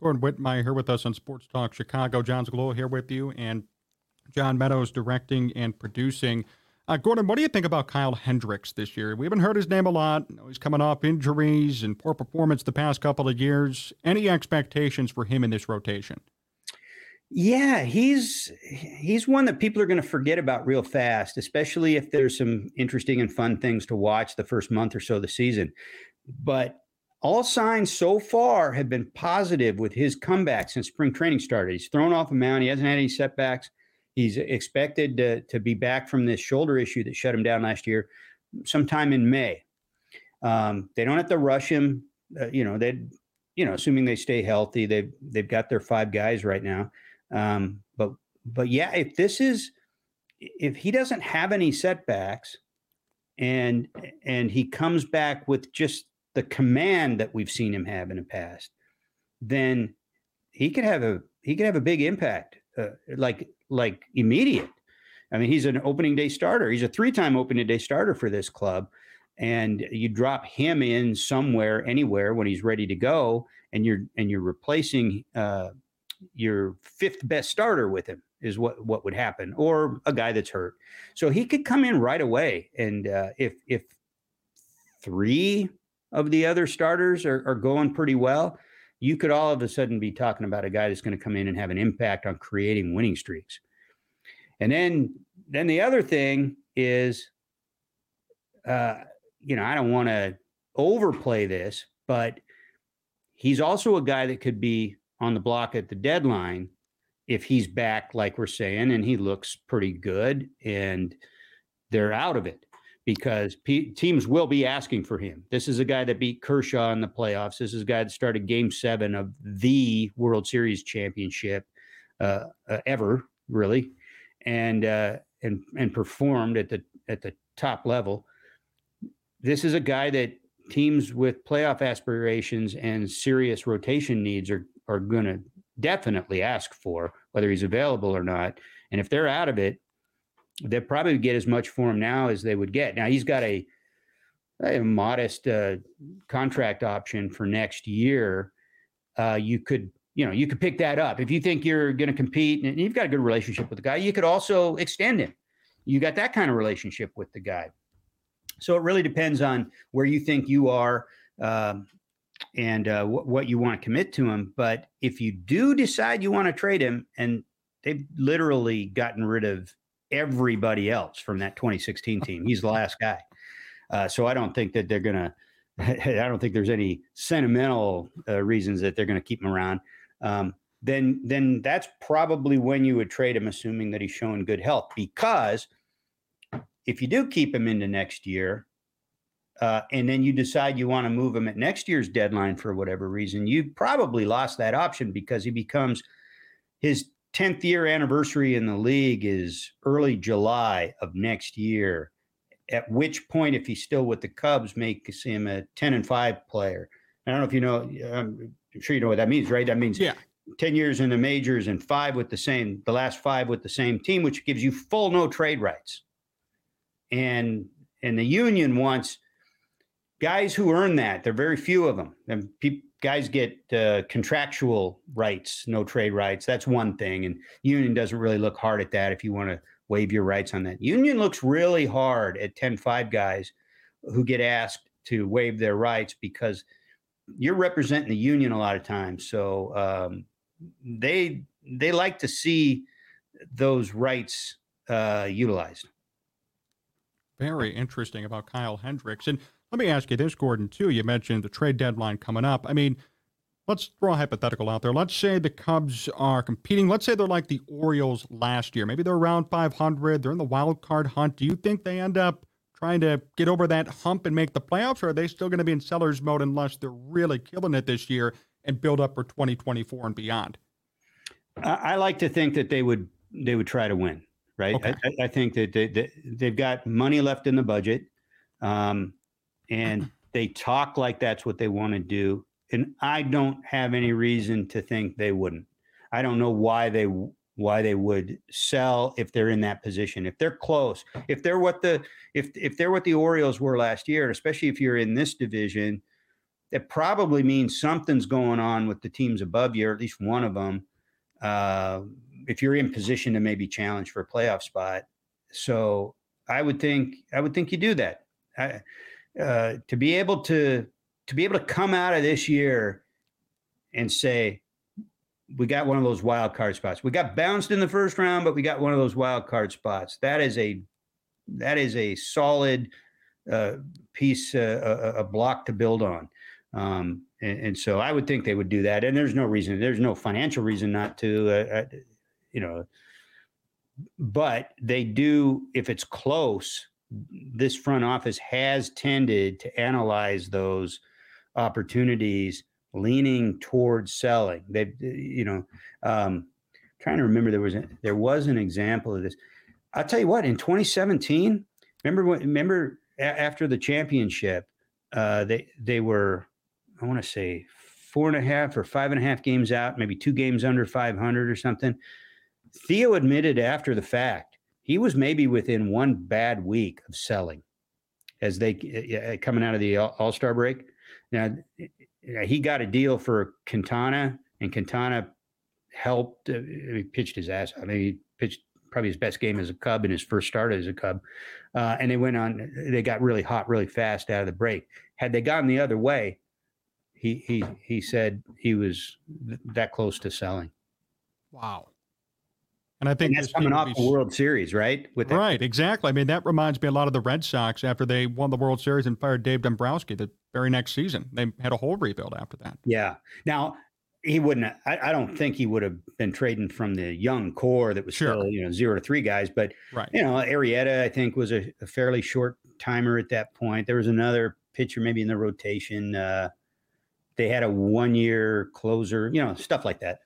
Gordon Wittenmyer here with us on Sports Talk Chicago. Jon Zaghloul here with you, and John Meadows directing and producing. Uh, Gordon, what do you think about Kyle Hendricks this year? We haven't heard his name a lot. he's coming off injuries and poor performance the past couple of years. Any expectations for him in this rotation? Yeah, he's he's one that people are going to forget about real fast, especially if there's some interesting and fun things to watch the first month or so of the season. But all signs so far have been positive with his comeback since spring training started. He's thrown off a mound. He hasn't had any setbacks. He's expected to, to be back from this shoulder issue that shut him down last year sometime in May. Um, they don't have to rush him. Uh, you know, they, you know, assuming they stay healthy, they've they've got their five guys right now. Um, but but yeah, if this is if he doesn't have any setbacks, and and he comes back with just the command that we've seen him have in the past, then he could have a he could have a big impact. Uh, like like immediate. I mean, he's an opening day starter. He's a three-time opening day starter for this club, and you drop him in somewhere, anywhere when he's ready to go, and you're and you're replacing uh, your fifth best starter with him is what what would happen, or a guy that's hurt. So he could come in right away, and uh, if if three of the other starters are, are going pretty well, you could all of a sudden be talking about a guy that's going to come in and have an impact on creating winning streaks. And then then the other thing is uh, you know, I don't want to overplay this, but he's also a guy that could be on the block at the deadline if he's back like we're saying and he looks pretty good and they're out of it because teams will be asking for him. This is a guy that beat Kershaw in the playoffs. This is a guy that started Game Seven of the World Series championship uh, uh, ever, really, and uh, and and performed at the at the top level. This is a guy that teams with playoff aspirations and serious rotation needs are are going to definitely ask for, whether he's available or not. And if they're out of it, they'll probably get as much for him now as they would get. Now he's got a, a modest uh, contract option for next year. Uh, you could, you know, you could pick that up if you think you're going to compete and you've got a good relationship with the guy. You could also extend him. You got that kind of relationship with the guy. So it really depends on where you think you are um, and uh, wh- what you want to commit to him. But if you do decide you want to trade him, and they've literally gotten rid of everybody else from that 2016 team. He's the last guy. Uh, so I don't think that they're going to, I don't think there's any sentimental uh, reasons that they're going to keep him around. Um, then, then that's probably when you would trade him, assuming that he's showing good health. Because if you do keep him into next year, uh, and then you decide you want to move him at next year's deadline for whatever reason, you probably lost that option because he becomes his 10th year anniversary in the league is early July of next year. At which point, if he's still with the Cubs, makes him a 10 and 5 player. I don't know if you know, I'm sure you know what that means, right? That means yeah. 10 years in the majors and five with the same, the last five with the same team, which gives you full no trade rights. And and the union wants guys who earn that. There are very few of them. And people guys get uh, contractual rights, no trade rights. That's one thing, and union doesn't really look hard at that. If you want to waive your rights on that, union looks really hard at 10-5 guys who get asked to waive their rights because you're representing the union a lot of times. So um, they they like to see those rights uh, utilized. Very interesting about Kyle Hendricks and let me ask you this, Gordon, too. You mentioned the trade deadline coming up. I mean, let's throw a hypothetical out there. Let's say the Cubs are competing. Let's say they're like the Orioles last year. Maybe they're around 500. They're in the wild card hunt. Do you think they end up trying to get over that hump and make the playoffs, or are they still going to be in seller's mode unless they're really killing it this year and build up for 2024 and beyond? I like to think that they would they would try to win. Right. Okay. I, I, think that they, they, they've got money left in the budget. Um, and they talk like that's what they want to do. And I don't have any reason to think they wouldn't. I don't know why they why they would sell if they're in that position. If they're close, if they're what the if if they're what the Orioles were last year, especially if you're in this division, that probably means something's going on with the teams above you, or at least one of them. Uh, if you're in position to maybe challenge for a playoff spot, so I would think I would think you do that. I, uh, to be able to to be able to come out of this year and say we got one of those wild card spots. We got bounced in the first round, but we got one of those wild card spots. That is a that is a solid uh, piece, uh, a, a, block to build on. Um, and, and, so I would think they would do that. And there's no reason, there's no financial reason not to, uh, uh you know. But they do if it's close. This front office has tended to analyze those opportunities leaning towards selling. They, you know, um, trying to remember there was a, there was an example of this. I'll tell you what. In 2017, remember what? Remember a- after the championship, uh, they they were I want to say four and a half or five and a half games out, maybe two games under 500 or something. Theo admitted after the fact he was maybe within one bad week of selling as they uh, coming out of the All Star break. Now he got a deal for Quintana, and Quintana helped. Uh, he pitched his ass. I mean, he pitched probably his best game as a Cub in his first start as a Cub. Uh, and they went on. They got really hot really fast out of the break. Had they gone the other way, he he he said he was th- that close to selling. Wow. And I think and that's coming off the World Series, right? With that. right, exactly. I mean, that reminds me a lot of the Red Sox after they won the World Series and fired Dave Dombrowski the very next season. They had a whole rebuild after that. Yeah. Now he wouldn't. I, I don't think he would have been trading from the young core that was sure. still you know zero to three guys. But right. you know, Arrieta I think was a, a, fairly short timer at that point. There was another pitcher maybe in the rotation. Uh, they had a one year closer, you know, stuff like that.